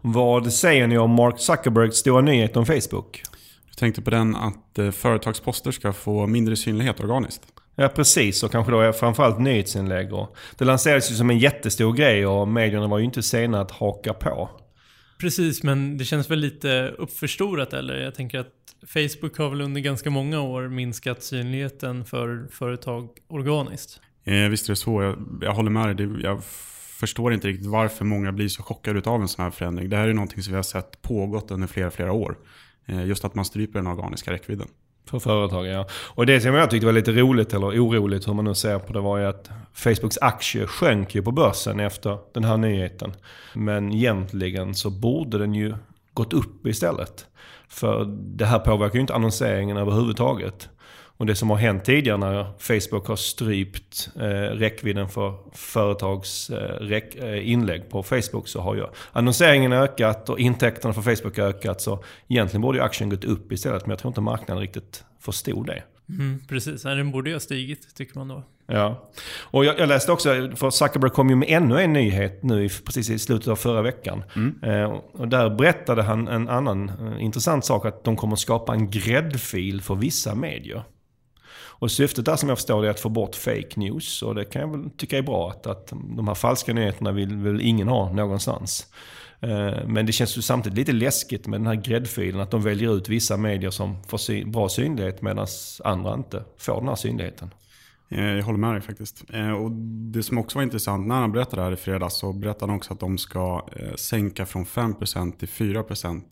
Vad säger ni om Mark Zuckerbergs stora nyhet om Facebook? Jag tänkte på den att eh, företagsposter ska få mindre synlighet organiskt. Ja precis, och kanske då framförallt nyhetsinlägg. Det lanserades ju som en jättestor grej och medierna var ju inte sena att haka på. Precis, men det känns väl lite uppförstorat eller? Jag tänker att Facebook har väl under ganska många år minskat synligheten för företag organiskt. Eh, visst är det så. Jag, jag håller med dig. Det, jag förstår inte riktigt varför många blir så chockade av en sån här förändring. Det här är någonting som vi har sett pågått under flera, flera år. Eh, just att man stryper den organiska räckvidden. För företag, ja. Och det som jag tyckte var lite roligt, eller oroligt hur man nu ser på det, var ju att Facebooks aktie sjönk ju på börsen efter den här nyheten. Men egentligen så borde den ju gått upp istället. För det här påverkar ju inte annonseringen överhuvudtaget. Och det som har hänt tidigare när Facebook har strypt eh, räckvidden för företags eh, eh, inlägg på Facebook så har ju annonseringen ökat och intäkterna för Facebook ökat. Så egentligen borde ju aktien gått upp istället men jag tror inte marknaden riktigt förstod det. Mm, precis, den borde ju ha stigit tycker man då. Ja. Och jag, jag, läste också, för Zuckerberg kom ju med ännu en nyhet nu precis i slutet av förra veckan. Mm. Eh, och där berättade han en annan eh, intressant sak, att de kommer skapa en gräddfil för vissa medier. Och syftet där som jag förstår det är att få bort fake news. Och det kan jag väl tycka är bra. Att, att de här falska nyheterna vill väl ingen ha någonstans. Eh, men det känns ju samtidigt lite läskigt med den här gräddfilen. Att de väljer ut vissa medier som får bra synlighet medan andra inte får den här synligheten. Eh, jag håller med dig faktiskt. Eh, och det som också var intressant, när han berättade det här i fredags så berättade han också att de ska sänka från 5% till 4%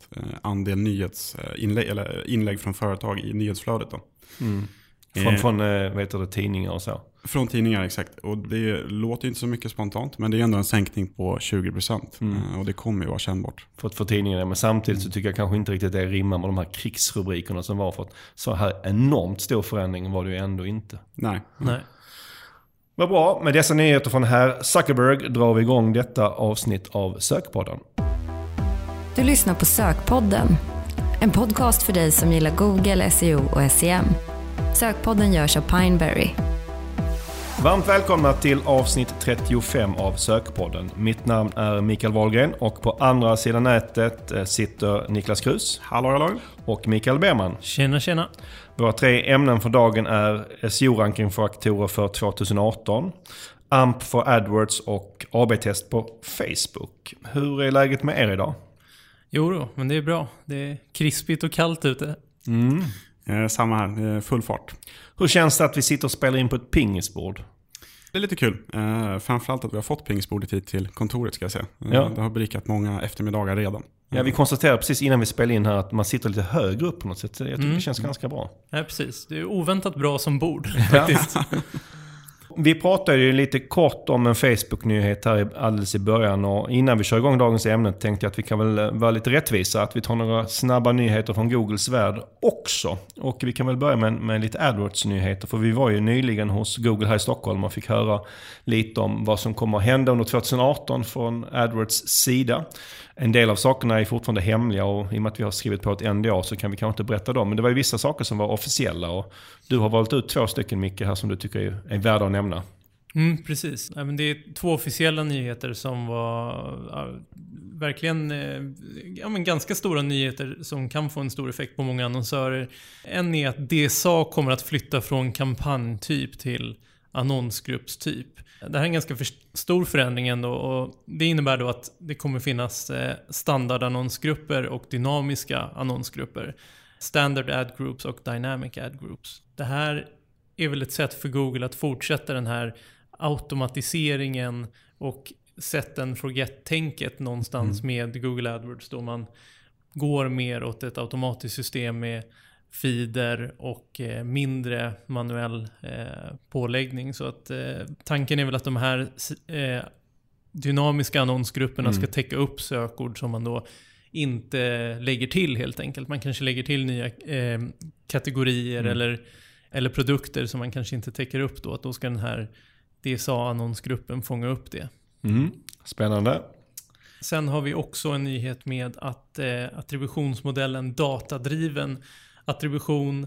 andel nyhetsinlägg, eller inlägg från företag i nyhetsflödet. Då. Mm. Från, eh, från eh, vet du, tidningar och så? Från tidningar, exakt. Och det låter inte så mycket spontant, men det är ändå en sänkning på 20%. Mm. Eh, och det kommer ju vara kännbart. För, för tidningarna, men samtidigt så tycker jag kanske inte riktigt det rimmar med de här krigsrubrikerna som var. För att så här enormt stor förändring var det ju ändå inte. Nej. Nej. Vad bra, med dessa nyheter från herr Zuckerberg drar vi igång detta avsnitt av Sökpodden. Du lyssnar på Sökpodden. En podcast för dig som gillar Google, SEO och SEM. Sökpodden görs av Pineberry. Varmt välkomna till avsnitt 35 av Sökpodden. Mitt namn är Mikael Wahlgren och på andra sidan nätet eh, sitter Niklas Krus. Hallå hallå. Och Mikael Berman. Tjena tjena. Våra tre ämnen för dagen är SEO-rankingfaktorer för 2018, AMP för AdWords och AB-test på Facebook. Hur är läget med er idag? Jo då, men det är bra. Det är krispigt och kallt ute. Mm. Eh, samma här, eh, full fart. Hur känns det att vi sitter och spelar in på ett pingisbord? Det är lite kul. Eh, framförallt att vi har fått pingisbordet hit till kontoret ska jag säga. Ja. Det har berikat många eftermiddagar redan. Ja, vi konstaterade precis innan vi spelade in här att man sitter lite högre upp på något sätt. Jag tycker mm. det känns ganska bra. Ja, precis. Det är oväntat bra som bord faktiskt. Vi pratade ju lite kort om en Facebook-nyhet här alldeles i början och innan vi kör igång dagens ämne tänkte jag att vi kan väl eh, vara lite rättvisa. Att vi tar några snabba nyheter från Googles värld också. Och vi kan väl börja med, med lite AdWords-nyheter. För vi var ju nyligen hos Google här i Stockholm och fick höra lite om vad som kommer att hända under 2018 från AdWords sida. En del av sakerna är fortfarande hemliga och i och med att vi har skrivit på ett NDA så kan vi kanske inte berätta dem. Men det var ju vissa saker som var officiella och du har valt ut två stycken Micke här som du tycker är värda att nämna. Mm, precis. Det är två officiella nyheter som var ja, verkligen eh, ja, men ganska stora nyheter som kan få en stor effekt på många annonsörer. En är att DSA kommer att flytta från kampanjtyp till annonsgruppstyp. Det här är en ganska för stor förändring ändå och det innebär då att det kommer finnas eh, standardannonsgrupper och dynamiska annonsgrupper. Standard ad groups och dynamic ad groups. Det här är väl ett sätt för Google att fortsätta den här automatiseringen och set and forget-tänket någonstans mm. med Google AdWords då man går mer åt ett automatiskt system med feeder och eh, mindre manuell eh, påläggning. Så att eh, tanken är väl att de här dynamiska annonsgrupperna mm. ska täcka upp sökord som man då inte lägger till helt enkelt. Man kanske lägger till nya eh, kategorier mm. eller, eller produkter som man kanske inte täcker upp då. Att då ska den här DSA-annonsgruppen fånga upp det. Mm. Spännande. Sen har vi också en nyhet med att eh, attributionsmodellen datadriven attribution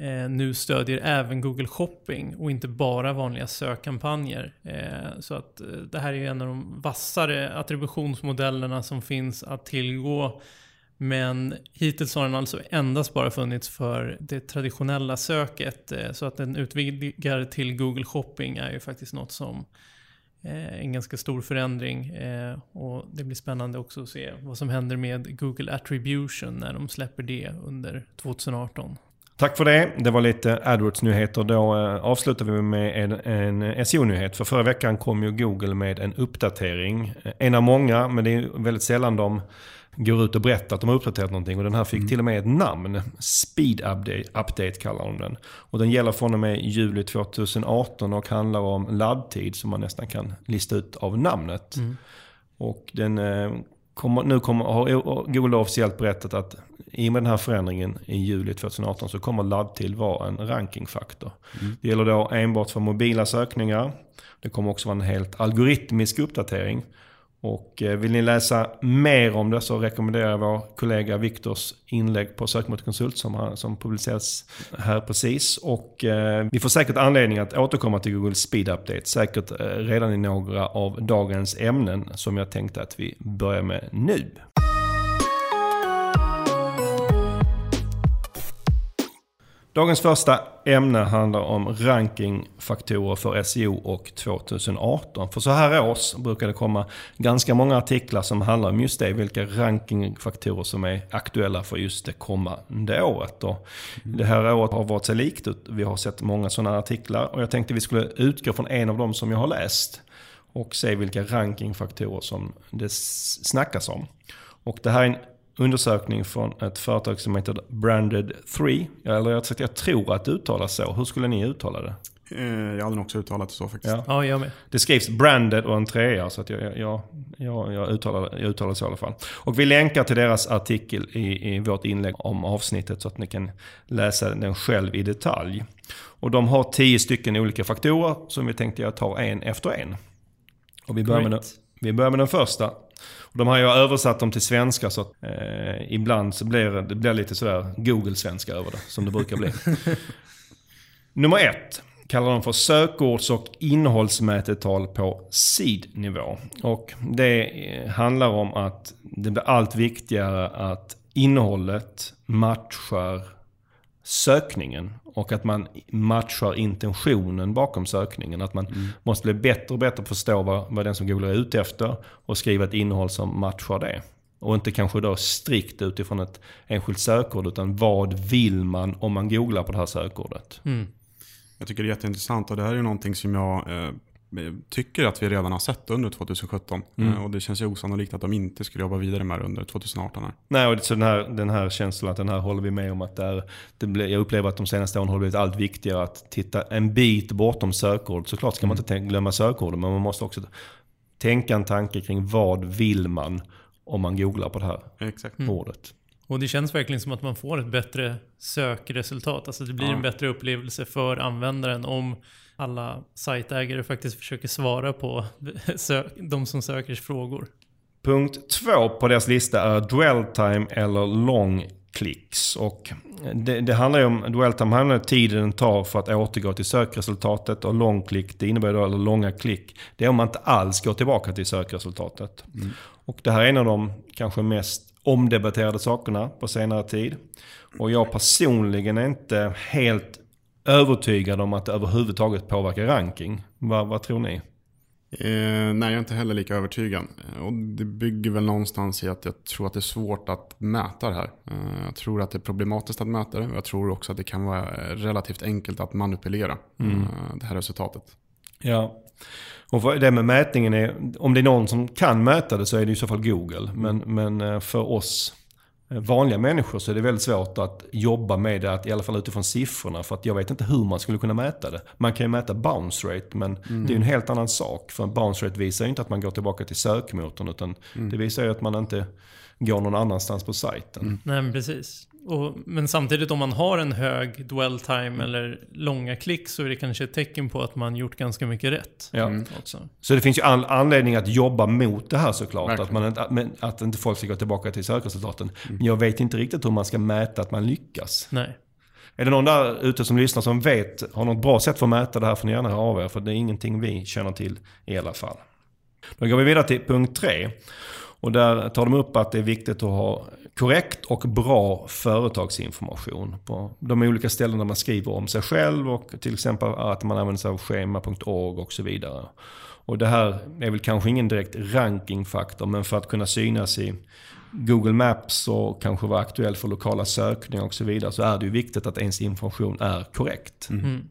eh, nu stödjer även Google Shopping och inte bara vanliga sökkampanjer. Eh, så att eh, det här är en av de vassare attributionsmodellerna som finns att tillgå. Men hittills har den alltså endast bara funnits för det traditionella söket. Eh, så att den utvidgar till Google Shopping är ju faktiskt något som Eh, en ganska stor förändring. Eh, och det blir spännande också att se vad som händer med Google Attribution när de släpper det under 2018. Tack för det. Det var lite AdWords-nyheter. Då eh, avslutar vi med en, en SEO-nyhet. För förra veckan kom ju Google med en uppdatering. En av många, men det är väldigt sällan de går ut och berättar att de har uppdaterat någonting. Och den här fick mm. till och med ett namn. Speed Update, update kallar de den. Och den gäller från och med juli 2018 och handlar om laddtid som man nästan kan lista ut av namnet. Mm. Och den eh, kommer, nu kommer, har Google officiellt berättat att i och med den här förändringen i juli 2018 så kommer laddtid vara en rankingfaktor. Mm. Det gäller då enbart för mobila sökningar. Det kommer också vara en helt algoritmisk uppdatering. Och eh, vill ni läsa mer om det så rekommenderar jag vår kollega Viktors inlägg på Sökmotorkonsult som, som publicerats här precis. Och eh, vi får säkert anledning att återkomma till Google Speed Update. Säkert eh, redan i några av dagens ämnen som jag tänkte att vi börjar med nu. Dagens första ämne handlar om rankingfaktorer för SEO och 2018. För så här års brukar det komma ganska många artiklar som handlar om just det, vilka rankingfaktorer som är aktuella för just det kommande året. Och det här året har varit sig likt, vi har sett många sådana artiklar och jag tänkte vi skulle utgå från en av dem som jag har läst och se vilka rankingfaktorer som det snackas om. Och det här är en undersökning från ett företag som heter Branded 3. Eller jag, jag tror att det uttalas så. Hur skulle ni uttala det? Eh, jag hade nog också uttalat det så faktiskt. Ja, ja jag med. Det skrivs branded och en trea så att jag, jag, jag, jag, uttalar, jag uttalar det så i alla fall. Och vi länkar till deras artikel i, i vårt inlägg om avsnittet så att ni kan läsa den själv i detalj. Och de har tio stycken olika faktorer som vi tänkte jag tar en efter en. Och vi börjar, med den, vi börjar med den första och de har ju översatt dem till svenska så att eh, ibland så blir det, blir lite sådär Google-svenska över det, som det brukar bli. Nummer ett kallar de för sökords och innehållsmätetal på seed-nivå. Och det eh, handlar om att det blir allt viktigare att innehållet matchar sökningen. Och att man matchar intentionen bakom sökningen. Att man mm. måste bli bättre och bättre förstå vad, vad den som googlar är ute efter. Och skriva ett innehåll som matchar det. Och inte kanske då strikt utifrån ett enskilt sökord. Utan vad vill man om man googlar på det här sökordet? Mm. Jag tycker det är jätteintressant och det här är någonting som jag eh, tycker att vi redan har sett under 2017. Mm. Eh, och det känns ju osannolikt att de inte skulle jobba vidare med det under 2018. Här. Nej, och så den här, den här känslan att den här håller vi med om att det är, det blir, jag upplever att de senaste åren har det blivit allt viktigare att titta en bit bortom sökord. Såklart ska man inte glömma sökorden, men man måste också tänka en tanke kring vad vill man om man googlar på det här Exakt. ordet. Och det känns verkligen som att man får ett bättre sökresultat. Alltså det blir ja. en bättre upplevelse för användaren om alla sajtägare faktiskt försöker svara på de som söker frågor. Punkt två på deras lista är dwell time eller long clicks. Och det, det handlar ju om, dwell time handlar om tiden den tar för att återgå till sökresultatet och long click, det innebär då, eller långa klick, det är om man inte alls går tillbaka till sökresultatet. Mm. Och det här är en av de kanske mest omdebatterade sakerna på senare tid. Och jag personligen är inte helt övertygad om att det överhuvudtaget påverkar ranking. Vad, vad tror ni? Eh, nej, jag är inte heller lika övertygad. Eh, och det bygger väl någonstans i att jag tror att det är svårt att mäta det här. Eh, jag tror att det är problematiskt att mäta det och jag tror också att det kan vara relativt enkelt att manipulera mm. eh, det här resultatet. Ja, och det med mätningen är, om det är någon som kan mäta det så är det i så fall Google. Men, men eh, för oss Eh, vanliga människor så är det väldigt svårt att jobba med det, att, i alla fall utifrån siffrorna. För att jag vet inte hur man skulle kunna mäta det. Man kan ju mäta bounce rate, men mm. det är en helt annan sak. För bounce rate visar ju inte att man går tillbaka till sökmotorn, utan mm. det visar ju att man inte går någon annanstans på sajten. Mm. Nej, men precis. Och, men samtidigt om man har en hög dwell time eller långa klick så är det kanske ett tecken på att man gjort ganska mycket rätt. Ja. Mm. Så det finns ju all anledning att jobba mot det här såklart. Att, man, att, att inte folk ska gå tillbaka till sökresultaten. Mm. Men jag vet inte riktigt hur man ska mäta att man lyckas. Nej. Är det någon där ute som lyssnar som vet, har något bra sätt för att mäta det här får ni gärna höra av er. För det är ingenting vi känner till i alla fall. Då går vi vidare till punkt 3. Och där tar de upp att det är viktigt att ha korrekt och bra företagsinformation på de olika ställen där man skriver om sig själv och till exempel att man använder sig av schema.org och så vidare. Och det här är väl kanske ingen direkt rankingfaktor men för att kunna synas i Google Maps och kanske vara aktuell för lokala sökningar och så vidare så är det ju viktigt att ens information är korrekt. Mm.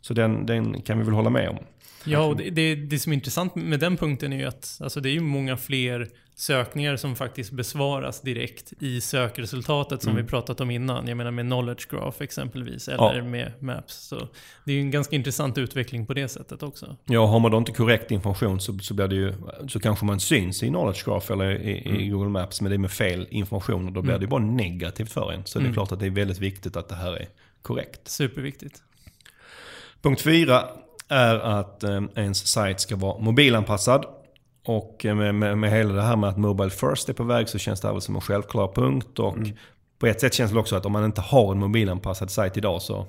Så den, den kan vi väl hålla med om. Ja, och det, det, det som är intressant med den punkten är ju att alltså det är ju många fler sökningar som faktiskt besvaras direkt i sökresultatet som Mm. vi pratat om innan. Jag menar med knowledge graph exempelvis, eller Ja. med maps. Så det är ju en ganska intressant utveckling på det sättet också. Ja, har man då inte korrekt information så, så, blir det ju, så kanske man syns i Knowledge Graph eller i, i Google Maps, men det är med fel information och då blir Mm. det bara negativt för en. Så det är Mm. klart att det är väldigt viktigt att det här är korrekt. Superviktigt. Punkt fyra är att eh, ens sajt ska vara mobilanpassad. Och eh, med, med, med hela det här med att Mobile First är på väg så känns det här väl som en självklar punkt. Och på ett sätt känns det också att om man inte har en mobilanpassad sajt idag så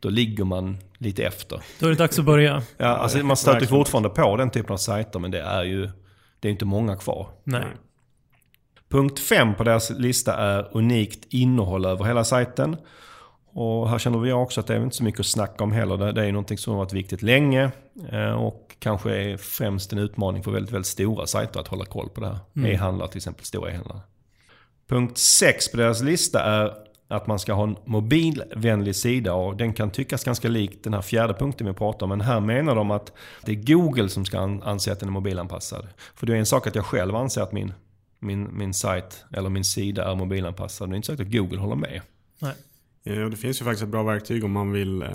då ligger man lite efter. Då är det dags att börja. Ja, alltså man stöter fortfarande på den typen av sajter men det är ju det är inte många kvar. Nej. Punkt 5 på deras lista är unikt innehåll över hela sajten. Och här känner vi också att det är inte så mycket att snacka om heller. Det är ju någonting som har varit viktigt länge. eh, Och kanske är främst en utmaning för väldigt, väldigt stora sajter att hålla koll på det här. Mm. E-handlare till exempel, stora e-handlare. Punkt 6 på deras lista är att man ska ha en mobilvänlig sida och den kan tyckas ganska lik den här fjärde punkten vi pratar om. Men här menar de att det är Google som ska an- anse att den är mobilanpassad. För det är en sak att jag själv anser att min, min, min sajt eller min sida är mobilanpassad. Det är inte säkert att Google håller med. Nej. Eh, och Det finns ju faktiskt ett bra verktyg om man vill eh,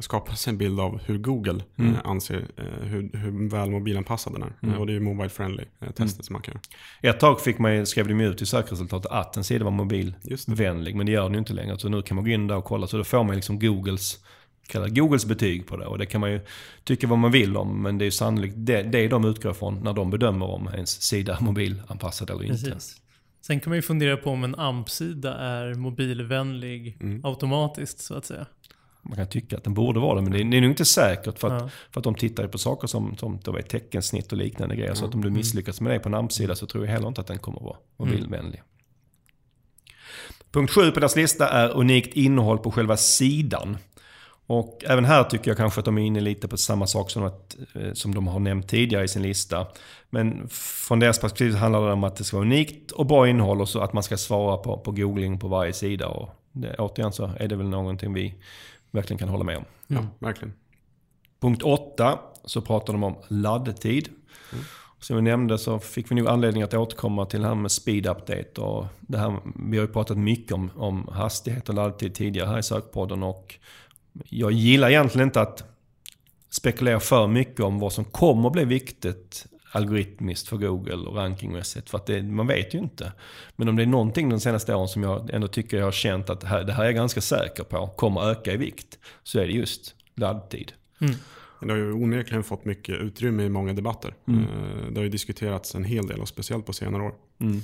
skapa sig en bild av hur Google Mm. eh, anser eh, hur, hur väl mobilanpassad den är. Mm. Och det är ju mobile friendly eh, testet som man kan göra. Ett tag fick man, skrev de ut i sökresultatet att en sida var mobilvänlig. Men det gör den ju inte längre. Så nu kan man gå in där och kolla. Så då får man liksom Googles, kallar Googles betyg på det. Och det kan man ju tycka vad man vill om. Men det är ju sannolikt det, det de utgår från när de bedömer om ens sida är mobilanpassad eller inte. Precis. Sen kan man ju fundera på om en AMP-sida är mobilvänlig Mm. automatiskt så att säga. Man kan tycka att den borde vara det, men det är, det är nog inte säkert. För att, Ja. för att de tittar ju på saker som, som då är teckensnitt och liknande grejer. Så att om du misslyckas med det på en AMP-sida så tror jag heller inte att den kommer att vara mobilvänlig. Punkt 7 på deras lista är unikt innehåll på själva sidan. Och även här tycker jag kanske att de är inne lite på samma sak som, att, eh, som de har nämnt tidigare i sin lista. Men från deras perspektiv handlar det om att det ska vara unikt och bra innehåll och så att man ska svara på, på googling på varje sida. Och det, återigen så är det väl någonting vi verkligen kan hålla med om. Mm. Ja, verkligen. Punkt 8 så pratar de om laddtid. Som vi nämnde så fick vi nog anledning att återkomma till det här med speed update. Och det här, vi har ju pratat mycket om, om hastighet och laddtid tidigare här i sökpodden. Och jag gillar egentligen inte att spekulera för mycket om vad som kommer bli viktigt algoritmiskt för Google och rankingmässigt. För att det, man vet ju inte. Men om det är någonting de senaste åren som jag ändå tycker jag har känt att det här, det här är jag ganska säker på kommer öka i vikt. Så är det just laddtid. Mm. Det har ju onekligen fått mycket utrymme i många debatter. Mm. Eh, Det har ju diskuterats en hel del och speciellt på senare år. Mm.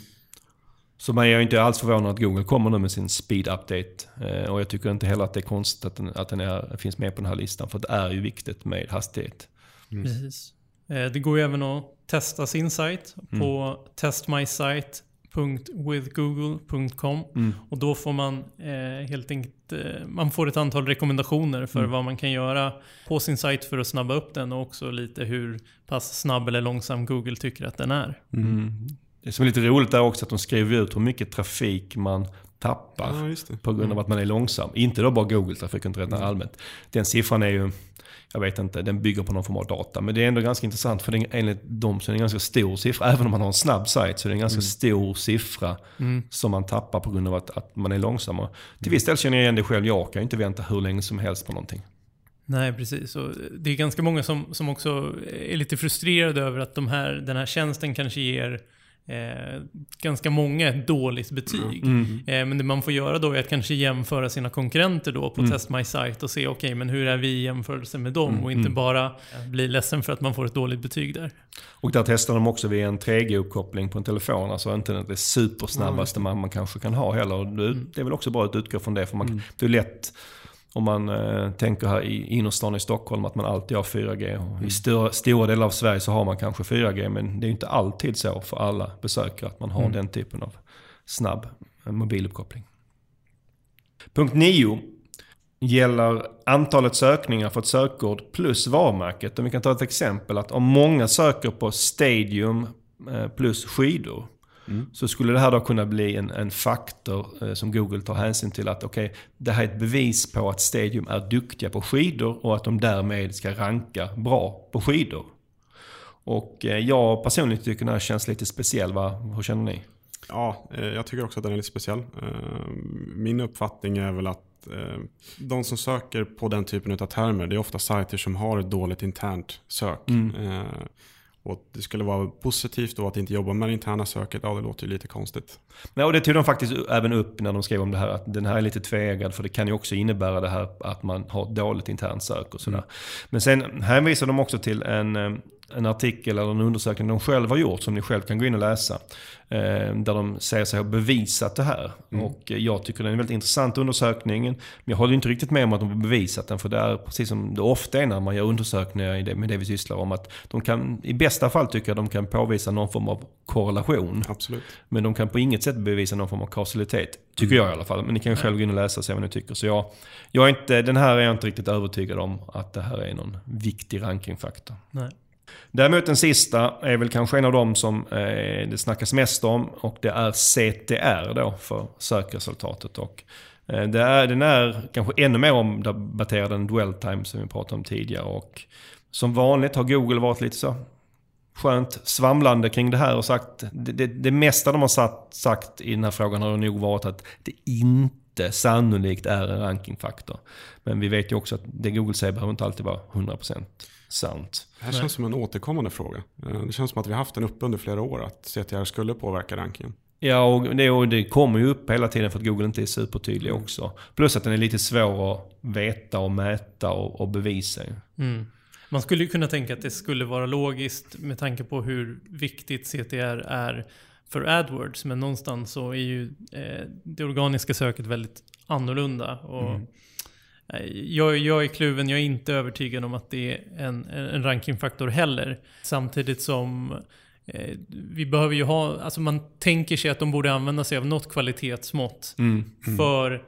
Så man är ju inte alls förvånad att Google kommer nu med sin speed update. Eh, och jag tycker inte heller att det är konstigt att den, att den är, finns med på den här listan. För det är ju viktigt med hastighet. Precis. Eh, Det går ju även att testa sin sajt på testmysite.withgoogle.com Mm. och då får man eh, helt enkelt man får ett antal rekommendationer för Mm. vad man kan göra på sin sajt för att snabba upp den och också lite hur pass snabb eller långsam Google tycker att den är. Mm. Det som är lite roligt är också att de skriver ut hur mycket trafik man tappar. Ja. På grund av att man är långsam. Inte då bara Google-trafik, utan rent allmänt. Den siffran är ju, jag vet inte, den bygger på någon form av data. Men det är ändå ganska intressant för det är, enligt dem så är det en ganska stor siffra. Även om man har en snabb sajt så är det en ganska stor siffra Mm. som man tappar på grund av att, att man är långsam. Och till viss del känner jag igen det själv. Jag kan ju inte vänta hur länge som helst på någonting. Nej, precis. Och det är ganska många som, som också är lite frustrerade över att de här, den här tjänsten kanske ger eh, ganska många ett dåligt betyg. Mm. Eh, men det man får göra då är att kanske jämföra sina konkurrenter då på Mm. Test My Site och se okej, men hur är vi i jämförelse med dem? Mm, Och inte mm. bara bli ledsen för att man får ett dåligt betyg där. Och där testar de också vid en 3G-uppkoppling på en telefon. Alltså inte det supersnabbaste man, man kanske kan ha heller. Mm. det är väl också bra att utgå från det. För man, Det är lätt om man eh, tänker här i innerstan i Stockholm att man alltid har 4G. Och I stora, stora delar av Sverige så har man kanske 4G. Men det är inte alltid så för alla besökare att man har Mm. den typen av snabb eh, mobiluppkoppling. Punkt 9 gäller antalet sökningar för ett sökord plus varumärket. Om vi kan ta ett exempel att om många söker på Stadium eh, plus skidor så skulle det här då kunna bli en, en faktor eh, som Google tar hänsyn till att okej, det här är ett bevis på att Stadium är duktiga på skidor och att de därmed ska ranka bra på skidor. Och eh, jag personligen tycker den här känns lite speciell. Va? Hur känner ni? Ja, eh, jag tycker också att den är lite speciell. Min uppfattning är väl att de som söker på den typen av termer, det är ofta sajter som har ett dåligt internt sök. Eh, Och det skulle vara positivt då att inte jobba med det interna söket, ja det låter ju lite konstigt. Nej, och det tog de faktiskt även upp när de skrev om det här. Att den här är lite tveeggad för det kan ju också innebära det här att man har dåligt internt sök och sådär. Men sen hänvisar de också till en, eh, en artikel eller en undersökning de själva har gjort som ni själv kan gå in och läsa. Eh, där de säger sig ha bevisat det här. Och eh, jag tycker det är en väldigt intressant undersökning. Men jag håller inte riktigt med om att de har bevisat den. För det är precis som det ofta är när man gör undersökningar med det vi sysslar om. Att de kan, i bästa fall tycker jag de kan påvisa någon form av korrelation. Absolut. Men de kan på inget sätt bevisa någon form av kausalitet. Tycker jag i alla fall. Men ni kan ju själv gå in och läsa och se vad ni tycker. Så jag, jag är inte, den här är jag inte riktigt övertygad om att det här är någon viktig rankingfaktor. Nej. Däremot den sista är väl kanske en av de som eh, det snackas mest om. Och det är CTR då för sökresultatet. Och, eh, det är, den är kanske ännu mer omdebatterad än dwell time som vi pratade om tidigare. Och som vanligt har Google varit lite så skönt svamlande kring det här och sagt det, det, det mesta de har sagt, sagt i den här frågan har nog varit att det inte sannolikt är en rankingfaktor. Men vi vet ju också att det Google säger behöver inte alltid vara 100% sant. Det här känns som en återkommande fråga. Eh, Det känns som att vi har haft den uppe under flera år, att CTR skulle påverka rankingen. Ja, och det, och det kommer ju upp hela tiden för att Google inte är supertydlig också. Plus att den är lite svår att veta och mäta och, och bevisa. Mm. Man skulle ju kunna tänka att det skulle vara logiskt med tanke på hur viktigt CTR är för AdWords. Men någonstans så är ju eh, det organiska söket väldigt annorlunda. Och Mm. Eh, jag, jag är kluven, jag är inte övertygad om att det är en, en rankingfaktor heller. Samtidigt som eh, vi behöver ju ha, alltså man tänker sig att de borde använda sig av något kvalitetsmått Mm. för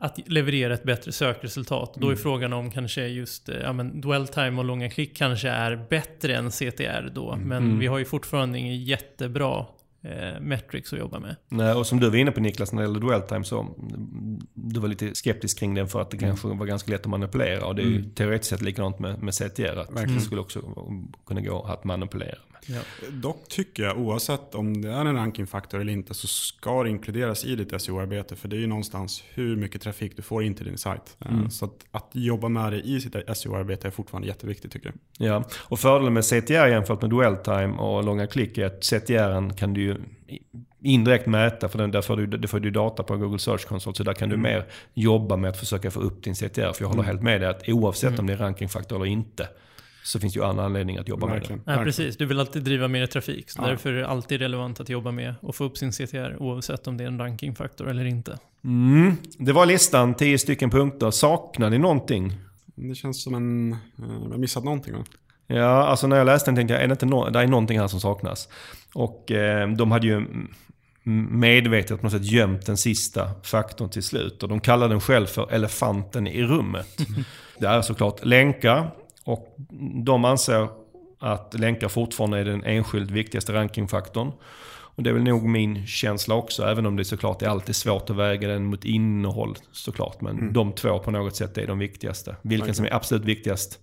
att leverera ett bättre sökresultat. Då är Mm. frågan om kanske just eh, ja, men dwell time och långa klick kanske är bättre än CTR då. Men Mm. vi har ju fortfarande ingen jättebra eh, metrics att jobba med. Nej, och som du var inne på Niklas när det gäller dwell time så mm, du var lite skeptisk kring den för att det kanske var ganska lätt att manipulera. Och det är ju teoretiskt sett likadant med, med CTR. Att det skulle också kunna gå att manipulera. Ja. Dock tycker jag, oavsett om det är en rankingfaktor eller inte, så ska det inkluderas i ditt SEO-arbete. För det är ju någonstans hur mycket trafik du får in till din sajt. Eh, Så att, att jobba med det i sitt SEO-arbete är fortfarande jätteviktigt tycker jag. Ja, och fördelen med CTR jämfört med dwell time och långa klick är att CTR kan du ju indirekt mäta, för den, där får du, det får du data på Google Search Console, så där kan du mer jobba med att försöka få upp din CTR. För jag håller helt med dig att oavsett om det är rankingfaktor eller inte, så finns det ju annan anledning att jobba Verkligen. med Nej, Verkligen. precis. Du vill alltid driva mer trafik. Så Ja. därför är det alltid relevant att jobba med och få upp sin CTR oavsett om det är en rankingfaktor eller inte. det. Mm, det var listan, 10 stycken punkter. Saknar ni någonting? Det känns som en... eh, Jag har missat någonting va? Ja, alltså när jag läste den tänkte jag, är det inte no det är någonting här som saknas. Och eh, de hade ju mm, medvetet på något sätt gömt den sista faktorn till slut. Och de kallar den själv för elefanten i rummet. det är såklart länkar. Och de anser att länkar fortfarande är den enskilt viktigaste rankingfaktorn. Och det är väl nog min känsla också, även om det såklart är alltid svårt att väga den mot innehåll såklart. Men de två på något sätt är de viktigaste. Vilken som är absolut viktigast?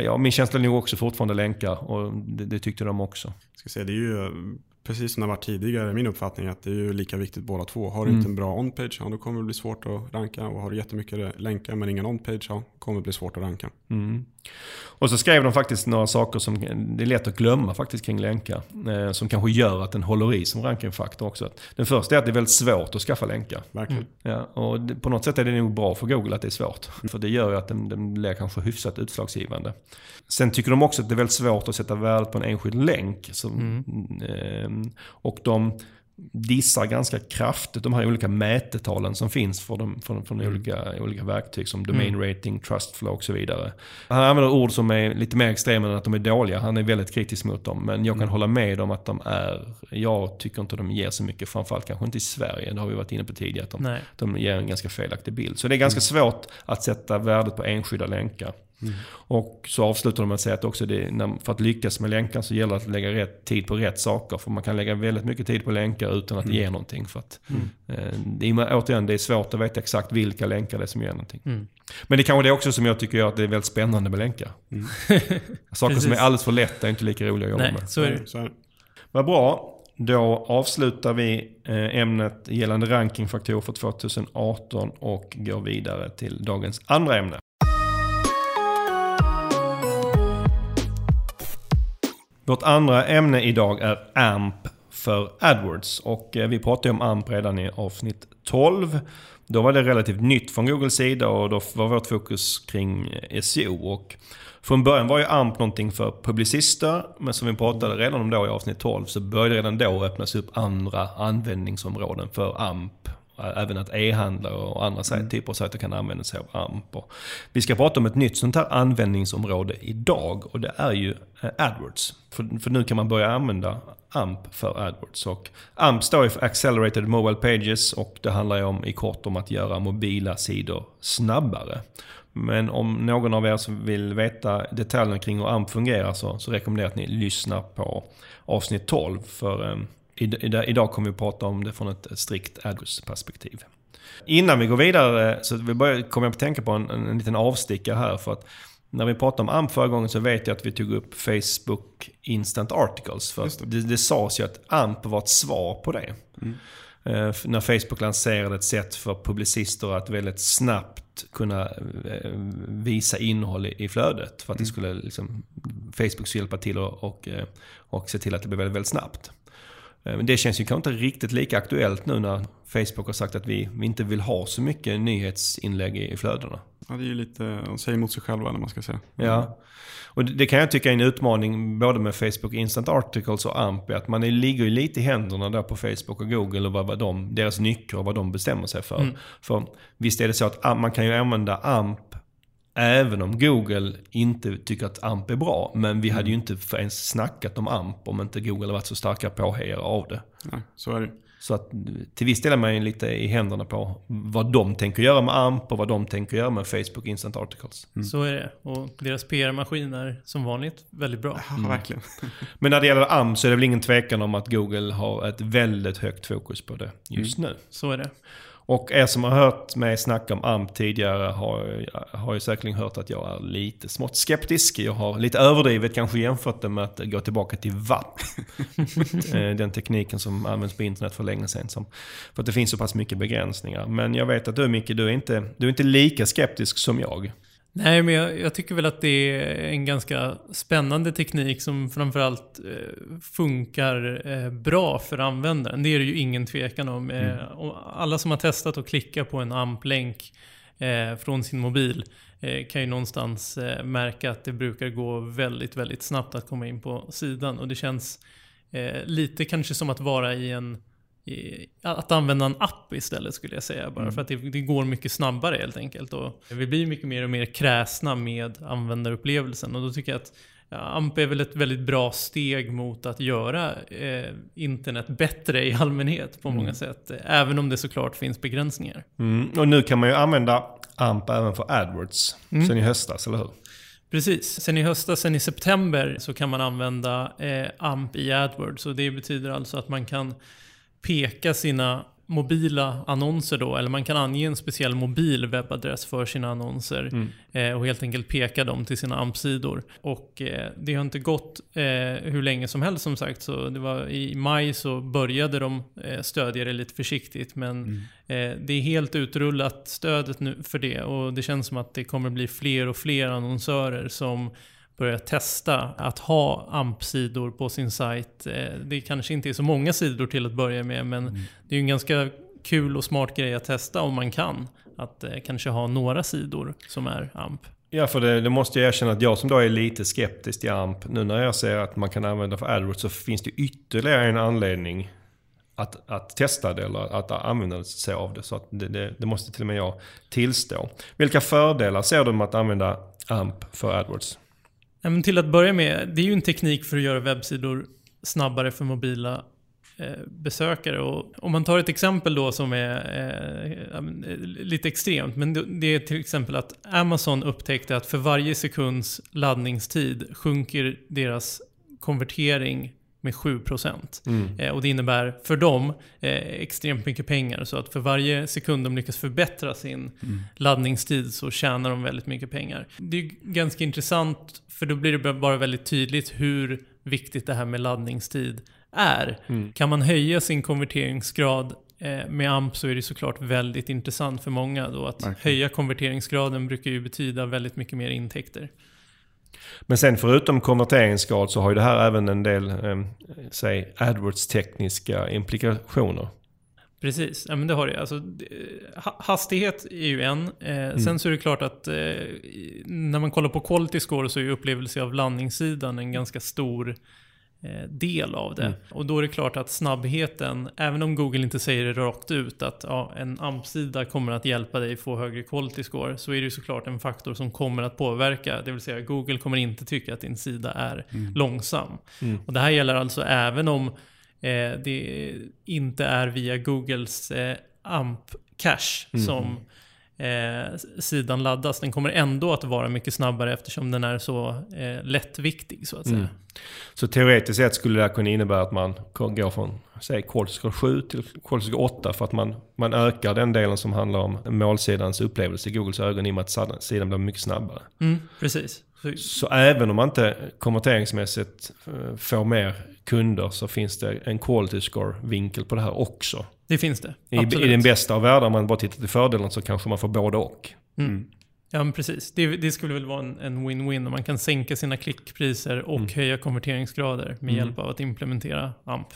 Ja, min känsla är nog också fortfarande länkar och det, det tyckte de också. Ska säga, det är ju eh, precis som det har varit tidigare, min uppfattning att det är ju lika viktigt båda två. Har du inte en bra on-page, ja, då kommer det bli svårt att ranka. Och har du jättemycket länkar men ingen on-page, ja, kommer det bli svårt att ranka. Mm. Och så skrev de faktiskt några saker som det är lätt att glömma faktiskt kring länkar. Eh, som kanske gör att den håller i som rankingfaktor också. Den första är att det är väldigt svårt att skaffa länkar. Verkligen. Ja, och det, på något sätt är det nog bra för Google att det är svårt. För det gör ju att den, den blir kanske hyfsat utslagsgivande. Sen tycker de också att det är väldigt svårt att sätta värdet på en enskild länk. Så, eh, och de dissar ganska kraftigt de här olika mätetalen som finns för de, från, från Mm. olika, olika verktyg som domain rating, trust flow och så vidare. Han använder ord som är lite mer extrema än att de är dåliga. Han är väldigt kritisk mot dem. Men jag kan Mm. hålla med om att de är, jag tycker inte de ger så mycket. Framförallt kanske inte i Sverige. Det har vi varit inne på tidigare. Att de, de ger en ganska felaktig bild. Så det är ganska svårt att sätta värdet på enskilda länkar. Och så avslutar de med att säga att också det, när, för att lyckas med länkar så gäller det att lägga rätt tid på rätt saker. För man kan lägga väldigt mycket tid på länkar utan att det ger någonting. För att, eh, det är, återigen, det är svårt att veta exakt vilka länkar det är som ger någonting. Mm. Men det är kanske det också som jag tycker gör att det är väldigt spännande med länkar. Saker som är alldeles för lätta är inte lika roliga att jobba Nej, med. så är det. Så. Vad bra. Då avslutar vi eh, ämnet gällande rankingfaktorer för 2018 och går vidare till dagens andra ämne. Vårt andra ämne idag är AMP för AdWords. Och eh, vi pratade om AMP redan i avsnitt 12. Då var det relativt nytt från Googles sida och då var vårt fokus kring eh, SEO. Och från början var ju AMP någonting för publicister, men som vi pratade redan om då i avsnitt 12 så började redan då öppnas upp andra användningsområden för AMP. Även att e-handlare och andra mm. typer av sajter kan använda sig av AMP. Vi ska prata om ett nytt sånt här användningsområde idag och det är ju eh, AdWords. För, för nu kan man börja använda AMP för AdWords. Och AMP står ju för Accelerated Mobile Pages och det handlar ju om, i kort om att göra mobila sidor snabbare. Men om någon av er som vill veta detaljerna kring hur AMP fungerar så, så rekommenderar jag att ni lyssnar på avsnitt 12. För eh, idag kommer vi att prata om det från ett strikt AdWords-perspektiv. Innan vi går vidare så vi börjar, kommer jag att tänka på en, en, en liten avstickare här. för att när vi pratade om AMP förra gången så vet jag att vi tog upp Facebook Instant Articles. För det. Det, det sades ju att AMP var ett svar på det. Mm. Eh, när Facebook lanserade ett sätt för publicister att väldigt snabbt kunna eh, visa innehåll i, i flödet. För att mm. det skulle liksom, Facebook skulle hjälpa till och, och, och se till att det blev väldigt, väldigt snabbt. Men det känns ju kanske inte riktigt lika aktuellt nu när Facebook har sagt att vi, vi inte vill ha så mycket nyhetsinlägg i, i flödena. Ja, det är ju lite, de säger emot sig själva eller man ska säga. Ja. Och det, det kan jag tycka är en utmaning både med Facebook Instant Articles och AMP. Att man är, ligger ju lite i händerna där på Facebook och Google och vad, vad de, deras nycker och vad de bestämmer sig för. Mm. För visst är det så att man kan ju använda AMP Även om Google inte tycker att AMP är bra. Men vi hade ju inte ens snackat om AMP om inte Google varit så starka påhejare av det. Nej, så är det Så att till viss del är man ju lite i händerna på vad de tänker göra med AMP och vad de tänker göra med Facebook Instant Articles. Mm. Så är det. Och deras PR-maskin är som vanligt väldigt bra. Ja, mm. verkligen. Men när det gäller AMP så är det väl ingen tvekan om att Google har ett väldigt högt fokus på det just mm. nu. Så är det. Och er som har hört mig snacka om AMP tidigare har, har ju säkerligen hört att jag är lite smått skeptisk. Jag har lite överdrivet kanske jämfört det med att gå tillbaka till WAP. Den tekniken som används på internet för länge sedan. Som, för att det finns så pass mycket begränsningar. Men jag vet att du Micke, du är inte, du är inte lika skeptisk som jag. Nej, men jag, jag, tycker väl att det är en ganska spännande teknik som framförallt eh, funkar eh, bra för användaren. Det är det ju ingen tvekan om. Eh, mm. alla som har testat att klicka på en AMP-länk eh, från sin mobil eh, kan ju någonstans eh, märka att det brukar gå väldigt, väldigt snabbt att komma in på sidan. Och det känns lite kanske som att vara i en att använda en app istället skulle jag säga. Bara mm. för att det, det, går mycket snabbare helt enkelt. Och vi blir mycket mer och mer kräsna med användarupplevelsen. Och då tycker jag att ja, AMP är väl ett väldigt bra steg mot att göra eh, internet bättre i allmänhet på mm. många sätt. Även om det såklart finns begränsningar. Mm. Och nu kan man ju använda AMP även för AdWords. Mm. Sen i höstas, eller hur? Precis. Sen i höstas, sen i september, så kan man använda eh, AMP i AdWords. Och det betyder alltså att man kan peka sina mobila annonser då, eller man kan ange en speciell mobil webbadress för sina annonser Mm. eh, och helt enkelt peka dem till sina AMP-sidor. Och eh, det har inte gått eh, hur länge som helst som sagt, så det var i maj så började de eh, stödja det lite försiktigt, men eh, det är helt utrullat stödet nu för det och det känns som att det kommer bli fler och fler annonsörer som börjar testa att ha AMP-sidor på sin sajt. Eh, Det kanske inte är så många sidor till att börja med, men det är ju en ganska kul och smart grej att testa om man kan. Att eh, kanske ha några sidor som är AMP. Ja, för det, det måste jag erkänna att jag som då är lite skeptisk till AMP, nu när jag ser att man kan använda för AdWords så finns det ytterligare en anledning att, att testa det eller att använda sig av det. Så att det, det, det måste till och med jag tillstå. Vilka fördelar ser du med att använda AMP för AdWords? Men till att börja med, det är ju en teknik för att göra webbsidor snabbare för mobila eh, besökare. Och om man tar ett exempel då som är eh, eh lite extremt. Men det är till exempel att Amazon upptäckte att för varje sekunds laddningstid sjunker deras konvertering med 7%. Eh, och det innebär för dem eh, extremt mycket pengar. Så att för varje sekund de lyckas förbättra sin laddningstid så tjänar de väldigt mycket pengar. Det är ganska intressant för då blir det bara väldigt tydligt hur viktigt det här med laddningstid är. Kan man höja sin konverteringsgrad eh, med AMP så är det såklart väldigt intressant för många då. Att Verkligen. höja konverteringsgraden brukar ju betyda väldigt mycket mer intäkter. Men sen förutom konverteringsgrad så har ju det här även en del, eh, säg AdWords-tekniska implikationer. Precis, ja, men det har det. Alltså, hastighet är ju en. Eh, Sen så är det klart att eh, när man kollar på quality score så är upplevelse av landningssidan en ganska stor del av det. Och då är det klart att snabbheten, även om Google inte säger det rakt ut att ja, en AMP-sida kommer att hjälpa dig få högre quality score, så är det ju såklart en faktor som kommer att påverka. Det vill säga Google kommer inte tycka att din sida är långsam. Och det här gäller alltså även om eh, det inte är via Googles eh, AMP-cache som eh, sidan laddas. Den kommer ändå att vara mycket snabbare eftersom den är så eh, lättviktig så att säga. Så teoretiskt sett skulle det här kunna innebära att man går från säg score 7 till score 8 för att man, man ökar den delen som handlar om målsidans upplevelse i Googles ögon i och med att sidan blir mycket snabbare. Mm, precis. Så, Så även om man inte konverteringsmässigt eh, får mer kunder så finns det en quality score-vinkel på det här också. Det finns det. I. I den bästa av världar, om man bara tittar till fördelen, så kanske man får både och. Ja, men precis. Det, det skulle väl vara en- win-win om man kan sänka sina klickpriser och höja konverteringsgrader med hjälp av att implementera AMP.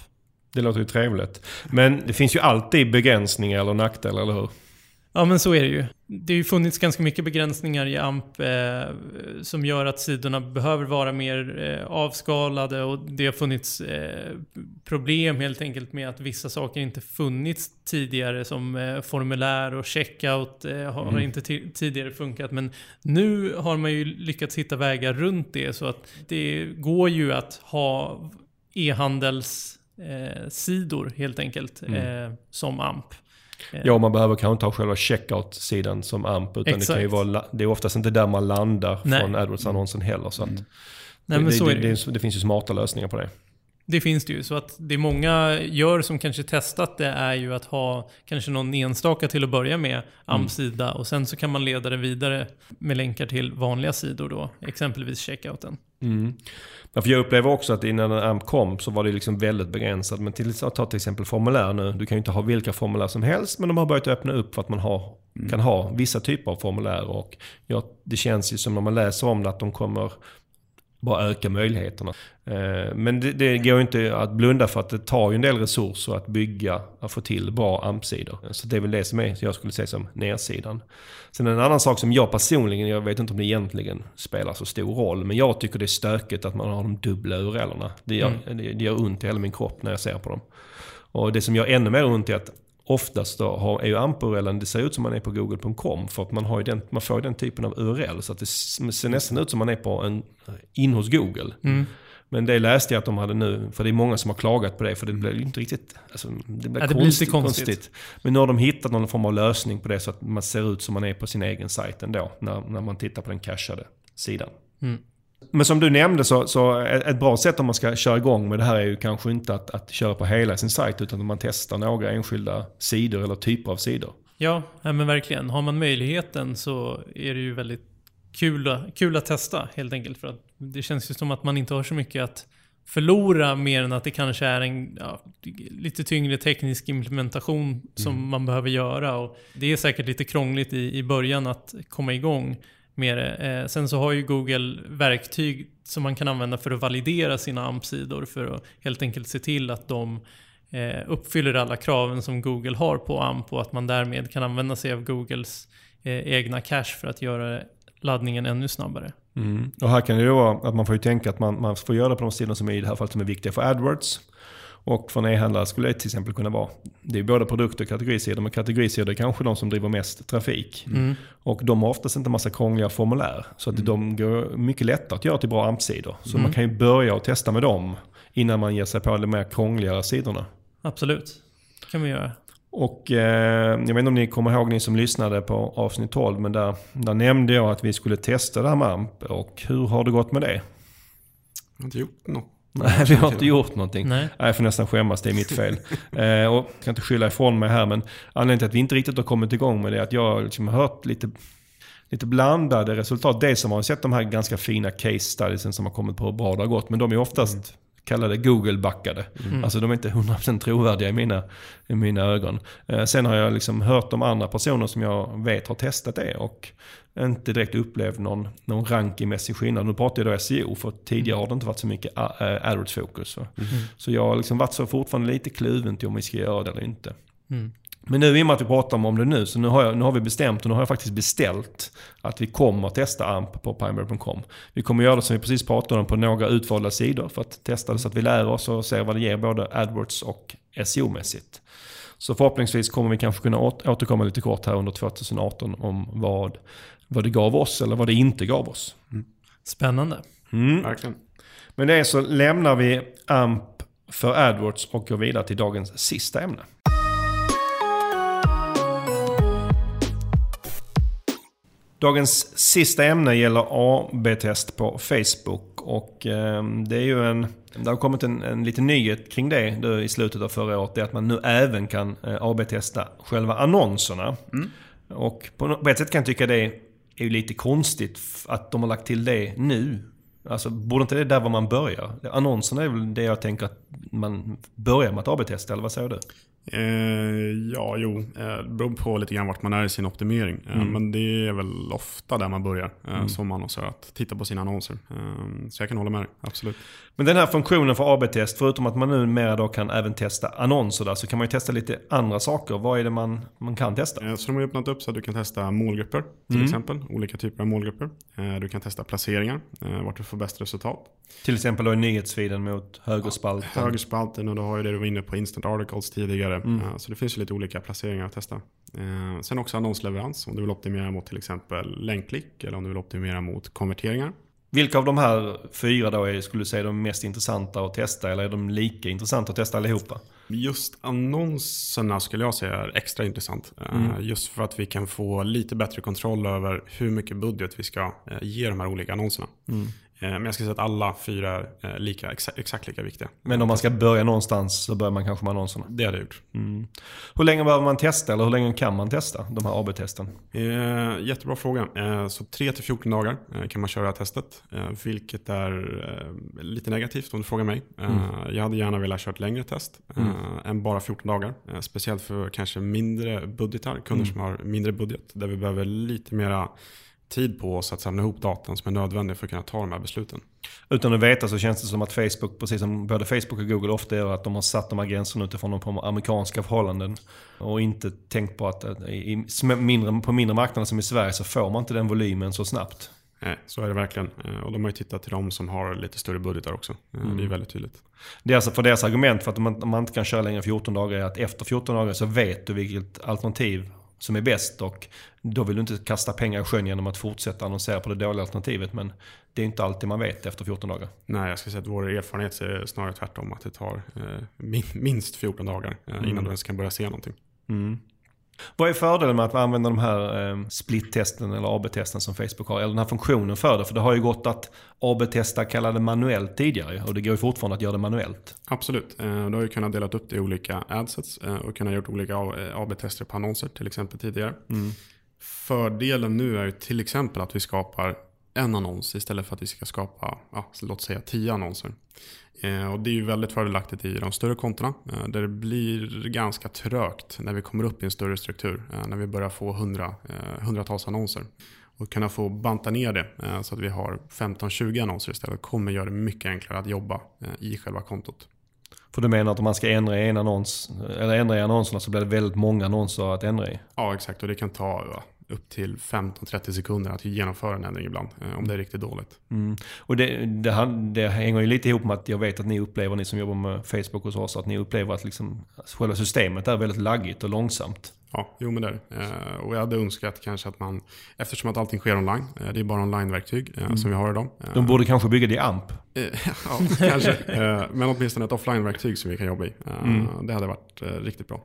Det låter ju trevligt. Men det finns ju alltid begränsningar eller nackdelar, eller hur? Ja, men så är det ju. Det har ju funnits ganska mycket begränsningar i AMP eh, som gör att sidorna behöver vara mer eh, avskalade och det har funnits eh, problem helt enkelt med att vissa saker inte funnits tidigare som eh, formulär och checkout eh, har inte ti- tidigare funkat. Men nu har man ju lyckats hitta vägar runt det så att det går ju att ha e-handels eh, helt enkelt eh, som AMP. Ja, man behöver kanske inte ha själva checkout-sidan som AMP, utan det kan ju vara, det är oftast inte där man landar Nej. från AdWords-annonsen heller. Så att Nej, men det, så det, är det det, det finns ju smarta lösningar på det. Det finns det ju. Så att det många gör som kanske testat det är ju att ha kanske någon enstaka till att börja med AMP-sida och sen så kan man leda det vidare med länkar till vanliga sidor då. Exempelvis checkouten. Mm. Jag upplever också att innan AMP kom så var det liksom väldigt begränsat. Men till, ta till exempel formulär nu. Du kan ju inte ha vilka formulär som helst. Men de har börjat öppna upp för att man har, kan ha vissa typer av formulär. Och ja, det känns ju som när man läser om det att de kommer bara öka möjligheterna. Eh, Men det, det går ju inte att blunda för att det tar ju en del resurser att bygga, att få till bra AMP-sidor. Så det är väl det som är, jag skulle säga som nedsidan. Sen en annan sak som jag personligen, jag vet inte om det egentligen spelar så stor roll, men jag tycker det är stökigt att man har de dubbla URLerna. Det gör, det, det gör ont i hela min kropp när jag ser på dem. Och det som gör ännu mer ont är att oftast då har, är ju AMP-URLen, det ser ut som man är på google.com för att man, har den, man får den typen av URL så att det ser nästan ut som man är på en, in hos Google. Mm. Men det läste jag att de hade nu, för det är många som har klagat på det, för det ju inte riktigt... Alltså, det blir Ja, det blir konstigt, konstigt. Men nu har de hittat någon form av lösning på det så att man ser ut som man är på sin egen sajt ändå, när, när man tittar på den cachade sidan. Mm. Men som du nämnde så, så ett bra sätt om man ska köra igång med det här är ju kanske inte att, att köra på hela sin sajt utan att man testar några enskilda sidor eller typer av sidor. Ja, men verkligen. Har man möjligheten så är det ju väldigt kul, kul att testa helt enkelt. För att det känns ju som att man inte har så mycket att förlora mer än att det kanske är en ja, lite tyngre teknisk implementation som mm. man behöver göra. Och det är säkert lite krångligt i, i början att komma igång med det. Eh, sen så har ju Google verktyg som man kan använda för att validera sina AMP-sidor för att helt enkelt se till att de eh, uppfyller alla kraven som Google har på AMP och att man därmed kan använda sig av Googles eh, egna cache för att göra laddningen ännu snabbare. Mm. Och här kan det ju vara att man får ju tänka att man, man får göra det på de sidor som är i det här fallet som är viktiga för AdWords. Och för en e-handlare skulle det till exempel kunna vara, det är både produkt och kategorisidor, men kategorisidor är kanske de som driver mest trafik. Mm. Och de har oftast inte massa krångliga formulär. Så att mm. de går mycket lättare att göra till bra AMP-sidor. Så mm. man kan ju börja och testa med dem innan man ger sig på de mer krångligare sidorna. Absolut, det kan vi göra. Och eh, jag vet inte om ni kommer ihåg ni som lyssnade på avsnitt 12, men där, där nämnde jag att vi skulle testa det här med AMP. Och hur har det gått med det? Jag har inte gjort något. Nej, vi har inte gjort någonting. Nej. Jag får nästan skämmas, det är mitt fel. eh, och jag kan inte skylla ifrån mig här, men anledningen till att vi inte riktigt har kommit igång med det är att jag liksom har hört lite, lite blandade resultat. Dels har man sett de här ganska fina case studiesen som har kommit på hur bra det har gått, men de är oftast mm kallade Google-backade. Mm. Alltså de är inte 100% trovärdiga i mina, i mina ögon. Eh, sen har jag liksom hört om andra personer som jag vet har testat det och inte direkt upplevt någon, någon rankingmässig skillnad. Nu pratar jag då SEO, för tidigare har det inte varit så mycket uh, AdWords-fokus. Mm. Så jag har liksom varit så fortfarande lite kluven till om vi ska göra det eller inte. Mm. Men nu i och med att vi pratar om det nu, så nu har, jag, nu har vi bestämt och nu har jag faktiskt beställt att vi kommer att testa AMP på pineberry.com. Vi kommer göra det som vi precis pratade om på några utvalda sidor för att testa det så att vi lär oss och ser vad det ger både AdWords och SEO-mässigt. Så förhoppningsvis kommer vi kanske kunna återkomma lite kort här under 2018 om vad, vad det gav oss eller vad det inte gav oss. Mm. Spännande. Mm. Verkligen. Men det så lämnar vi AMP för AdWords och går vidare till dagens sista ämne. Dagens sista ämne gäller AB-test på Facebook. Och eh, det är ju en... Det har kommit en, en liten nyhet kring det i slutet av förra året. Det är att man nu även kan eh, AB-testa själva annonserna. Mm. Och på, på ett sätt kan jag tycka det är ju lite konstigt att de har lagt till det nu. Alltså, borde inte det där var man börjar? Annonserna är väl det jag tänker att man börjar med att AB-testa, eller vad säger du? Eh, ja, jo. Eh, det beror på lite grann vart man är i sin optimering. Eh, mm. Men det är väl ofta där man börjar eh, mm. som annonsör, att titta på sina annonser. Så jag kan hålla med dig, absolut. Men den här funktionen för AB-test, förutom att man numera då kan även testa annonser där, så kan man ju testa lite andra saker. Vad är det man, man kan testa? Eh, så de har öppnat upp så att du kan testa målgrupper, till mm. exempel. Olika typer av målgrupper. Du kan testa placeringar, vart du får bäst resultat. Till exempel då i nyhetsfeeden mot högerspalten. Ja, högerspalten och då har ju det du var inne på Instant Articles tidigare. Mm. Så det finns ju lite olika placeringar att testa. Sen också annonsleverans om du vill optimera mot till exempel länkklick eller om du vill optimera mot konverteringar. Vilka av de här fyra då är, skulle du säga, de mest intressanta att testa? Eller är de lika intressanta att testa allihopa? Just annonserna skulle jag säga är extra intressant. Mm. Just för att vi kan få lite bättre kontroll över hur mycket budget vi ska ge de här olika annonserna. Mm. Eh, men jag ska säga att alla fyra är lika, exakt lika viktiga. Men om man ska börja någonstans så börjar man kanske med annonserna? Det hade jag gjort. Mm. Hur länge behöver man testa eller hur länge kan man testa de här AB-testen? Eh, jättebra fråga. Eh, så 3-14 dagar eh, kan man köra testet. Eh, vilket är eh, lite negativt om du frågar mig. Mm. Jag hade gärna velat kört längre test mm. än bara 14 dagar. speciellt för kanske mindre budgetar, kunder mm. som har mindre budget. Där vi behöver lite mera tid på oss att samla ihop datan som är nödvändig för att kunna ta de här besluten. Utan att veta så känns det som att Facebook, precis som både Facebook och Google ofta gör, att de har satt de här gränserna utifrån de amerikanska förhållanden. Och inte tänkt på att i mindre, på mindre marknader som i Sverige så får man inte den volymen så snabbt. Nej, så är det verkligen. Eh, och de har ju tittat till de som har lite större budgetar också. Eh, mm. Det är väldigt tydligt. Det är alltså för deras argument för att man, man inte kan köra längre än 14 dagar är att efter 14 dagar så vet du vilket alternativ som är bäst och då vill du inte kasta pengar i sjön genom att fortsätta annonsera på det dåliga alternativet. Men det är inte alltid man vet efter 14 dagar. Nej, jag ska säga att vår erfarenhet är snarare tvärtom. Att det tar eh, minst 14 dagar eh, innan mm. du ens kan börja se någonting. Mm. Vad är fördelen med att använda de här eh, split-testen eller AB-testen som Facebook har? Eller den här funktionen för det? För det har ju gått att AB-testa kalla det manuellt tidigare och det går ju fortfarande att göra det manuellt. Absolut. Eh, du har ju kunnat dela upp det i olika adsets eh, och kunnat gjort olika AB-tester på annonser till exempel tidigare. Mm. Fördelen nu är ju till exempel att vi skapar en annons istället för att vi ska skapa, ja, låt säga tio annonser. Eh, och det är ju väldigt fördelaktigt i de större kontona eh, där det blir ganska trögt när vi kommer upp i en större struktur. Eh, när vi börjar få hundra, hundratals annonser. Och kunna få banta ner det så att vi har 15-20 annonser istället kommer göra det mycket enklare att jobba i själva kontot. För du menar att om man ska ändra i en annons, eller ändra i annonserna så blir det väldigt många annonser att ändra i? Ja exakt och det kan ta upp till 15-30 sekunder att genomföra en ändring ibland. Eh, om det är riktigt dåligt. Mm. Och det, det, det, hänger ju lite ihop med att jag vet att ni upplever, ni som jobbar med Facebook hos oss, att ni upplever att liksom, själva systemet är väldigt laggigt och långsamt. Ja, jo men det är eh, Och jag hade önskat kanske att man, eftersom att allting sker online, eh, det är bara onlineverktyg mm. som vi har idag. De borde kanske bygga det i AMP? ja, kanske. men åtminstone ett offline-verktyg som vi kan jobba i. Mm. Det hade varit riktigt bra.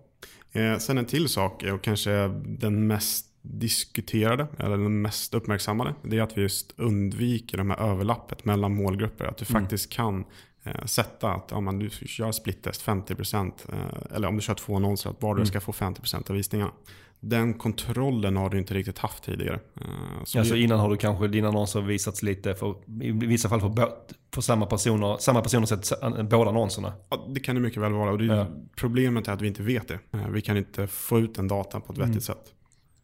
Sen en till sak, och kanske den mest diskuterade, eller den mest uppmärksammade, det är att vi just undviker det här överlappet mellan målgrupper. Att du mm. faktiskt kan eh, sätta att ja, man, du kör splittest 50% eh, eller om du kör två annonser, att bara mm. ska få 50% av visningarna. Den kontrollen har du inte riktigt haft tidigare. Eh, så alltså innan har du kanske dina annonser visats lite, för, i vissa fall för, för samma personer, samma personer sett båda annonserna. Ja, det kan det mycket väl vara. Och det, ja. Problemet är att vi inte vet det. Eh, vi kan inte få ut den datan på ett vettigt mm. sätt.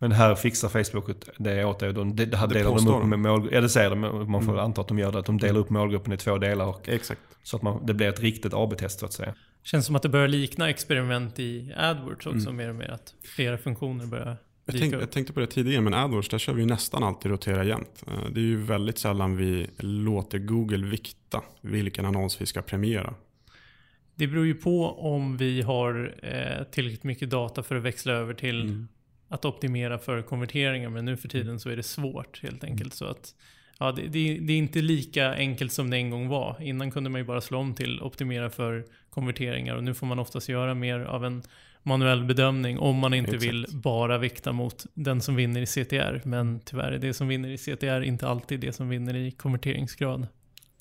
Men här fixar Facebook det åt dig. De, det, här det delar de upp med målgruppen. Ja det säger de. Man får mm. anta att de gör det. Att de delar upp målgruppen i två delar. Och, Exakt. Så att man, det blir ett riktigt AB-test så att säga. Känns som att det börjar likna experiment i AdWords också mm. mer och mer. Att flera funktioner börjar jag, tänk, jag tänkte på det tidigare, men AdWords där kör vi nästan alltid rotera jämt. Eh, det är ju väldigt sällan vi låter Google vikta vilken annons vi ska premiera. Det beror ju på om vi har eh, tillräckligt mycket data för att växla över till mm att optimera för konverteringar. Men nu för tiden så är det svårt helt enkelt. Så att, ja, det, det, det, är inte lika enkelt som det en gång var. Innan kunde man ju bara slå om till optimera för konverteringar. Och nu får man oftast göra mer av en manuell bedömning om man inte Exakt. vill bara vikta mot den som vinner i CTR. Men tyvärr är det som vinner i CTR inte alltid det som vinner i konverteringsgrad.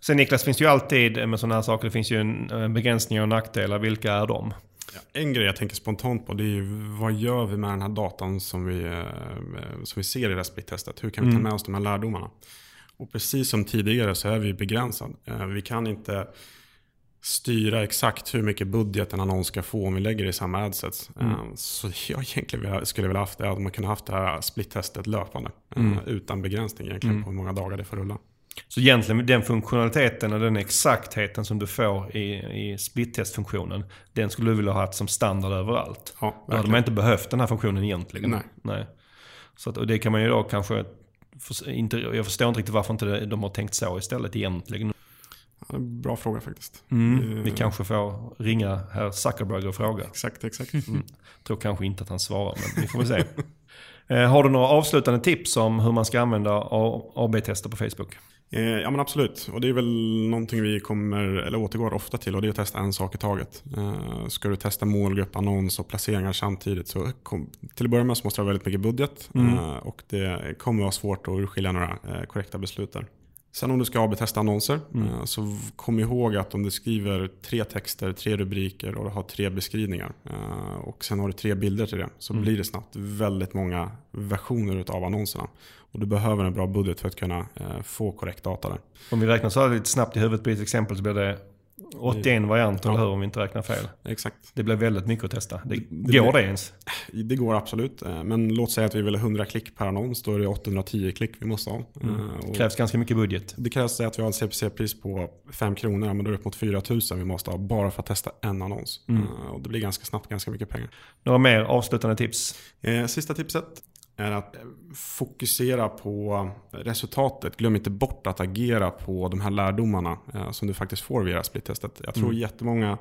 Sen Niklas, finns det ju alltid med sådana här saker, det finns ju en begränsningar och nackdelar. Vilka är de? En grej jag tänker spontant på det är ju vad gör vi med den här datan som vi, eh, som vi ser i det här splittestet? Hur kan vi ta mm. med oss de här lärdomarna? Och precis som tidigare så är vi begränsade. Eh, vi kan inte styra exakt hur mycket budget en annons ska få om vi lägger det i samma adsets. Mm. Eh, så jag egentligen skulle vilja haft det att man kunde haft det här splittestet löpande. Mm. Utan begränsning egentligen mm. på hur många dagar det får rulla. Så egentligen den funktionaliteten och den exaktheten som du får i, i split-test-funktionen, den skulle du vilja ha som standard överallt. Ja, då hade man inte behövt den här funktionen egentligen. Nej. Nej. Så att, och det kan man ju då kanske... Inte, jag förstår inte riktigt varför inte de har tänkt så istället egentligen. Ja, bra fråga faktiskt. Mm, vi kanske får ringa herr Zuckerberg och fråga. Exakt, exakt. Mm. Tror kanske inte att han svarar, men vi får väl se. Eh, har du några avslutande tips om hur man ska använda AB-tester på Facebook? Eh, ja men absolut. Och det är väl någonting vi kommer, eller återgår ofta till och det är att testa en sak i taget. Eh, ska du testa målgrupp, annons och placeringar samtidigt så kom, till att börja med så måste du ha väldigt mycket budget. Mm. Och det kommer vara svårt att urskilja några korrekta beslut där. Sen om du ska AB-testa annonser mm. så kom ihåg att om du skriver tre texter, tre rubriker och du har tre beskrivningar och sen har du tre bilder till det så mm. blir det snabbt väldigt många versioner av annonserna. Och du behöver en bra budget för att kunna eh, få korrekt data där. Om vi räknar så här lite snabbt i huvudet på ett exempel så blir det 81 varianter, ja. eller hur? Om vi inte räknar fel. Exakt. Det blir väldigt mycket att testa. Det, det går det ens? Det går absolut. Eh, men låt säga att vi vill ha 100 klick per annons. Då är det 810 klick vi måste ha. Mm. Eh, det krävs ganska mycket budget. Det krävs att vi har ett CPC-pris på 5 kronor. Men då är det upp mot 4000 vi måste ha bara för att testa en annons. Mm. Och det blir ganska snabbt ganska mycket pengar. Några mer avslutande tips? Sista tipset är att fokusera på resultatet. Glöm inte bort att agera på de här lärdomarna eh, som du faktiskt får via splittestet. Jag tror mm. jättemånga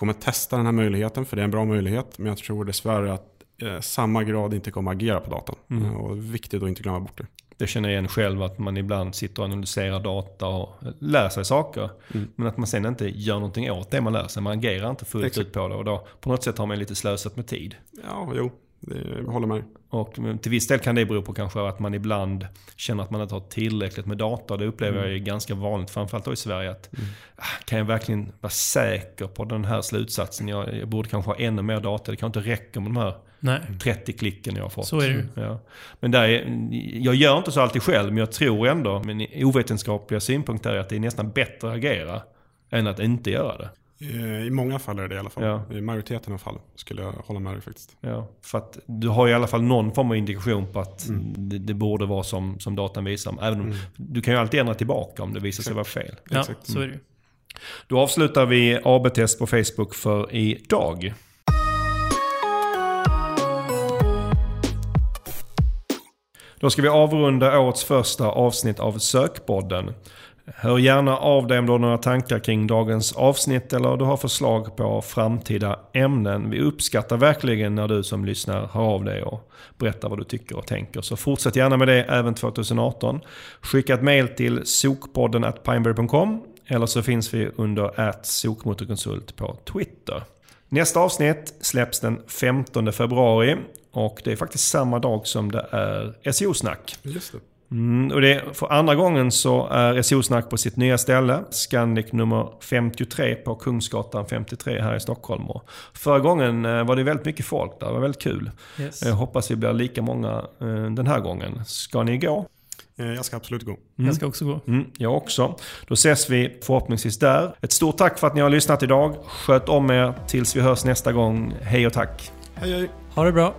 kommer testa den här möjligheten för det är en bra möjlighet. Men jag tror dessvärre att eh, samma grad inte kommer agera på datan. Mm. Eh, och viktigt att inte glömma bort det. Det känner jag igen själv att man ibland sitter och analyserar data och lär sig saker. Mm. Men att man sen inte gör någonting åt det man lär sig. Man agerar inte fullt Exakt. ut på det och då på något sätt har man lite slösat med tid. Ja, jo. Jag håller med. Och till viss del kan det bero på kanske att man ibland känner att man inte har tillräckligt med data. Det upplever Mm. jag är ganska vanligt, framförallt då i Sverige. Att, ah, Kan jag verkligen vara säker på den här slutsatsen? Jag, jag borde kanske ha ännu mer data. Det kan inte räcka med de här Nej, 30 klicken jag har fått. så är det. Ja. Men där är, jag gör inte så alltid själv, men jag tror ändå, min ovetenskapliga synpunkt är att det är nästan bättre att agera än att inte göra det. Eh, I många fall är det i alla fall. Ja. I majoriteten av fall skulle jag hålla med dig faktiskt. Ja, för att du har i alla fall någon form av indikation på att Mm. det, det borde vara som, som datan visar. Även om, Du kan ju alltid ändra tillbaka om det visar sig vara fel. Ja, Exakt. så är det. Då avslutar vi AB-test på Facebook för idag. Då ska vi avrunda årets första avsnitt av Sökpodden. Hör gärna av dig om du har några tankar kring dagens avsnitt eller du har förslag på framtida ämnen. Vi uppskattar verkligen när du som lyssnar hör av dig och berättar vad du tycker och tänker. Så fortsätt gärna med det även 2018. Skicka ett mail till sokpodden at pineberry.com eller så finns vi under at sokmotorkonsult på Twitter. Nästa avsnitt släpps den 15 februari och det är faktiskt samma dag som det är SEO-snack. Mm, och det, för andra gången så är SEO-snack på sitt nya ställe. Scandic nummer 53 på Kungsgatan 53 här i Stockholm. Och förra gången eh, var det väldigt mycket folk där. Det var väldigt kul. Yes. Jag hoppas vi blir lika många eh, den här gången. Ska ni gå? Eh, Jag ska absolut gå. Jag ska också gå. Mm, jag också. Då ses vi förhoppningsvis där. Ett stort tack för att ni har lyssnat idag. Sköt om er tills vi hörs nästa gång. Hej och tack! Hej hej! Ha det bra.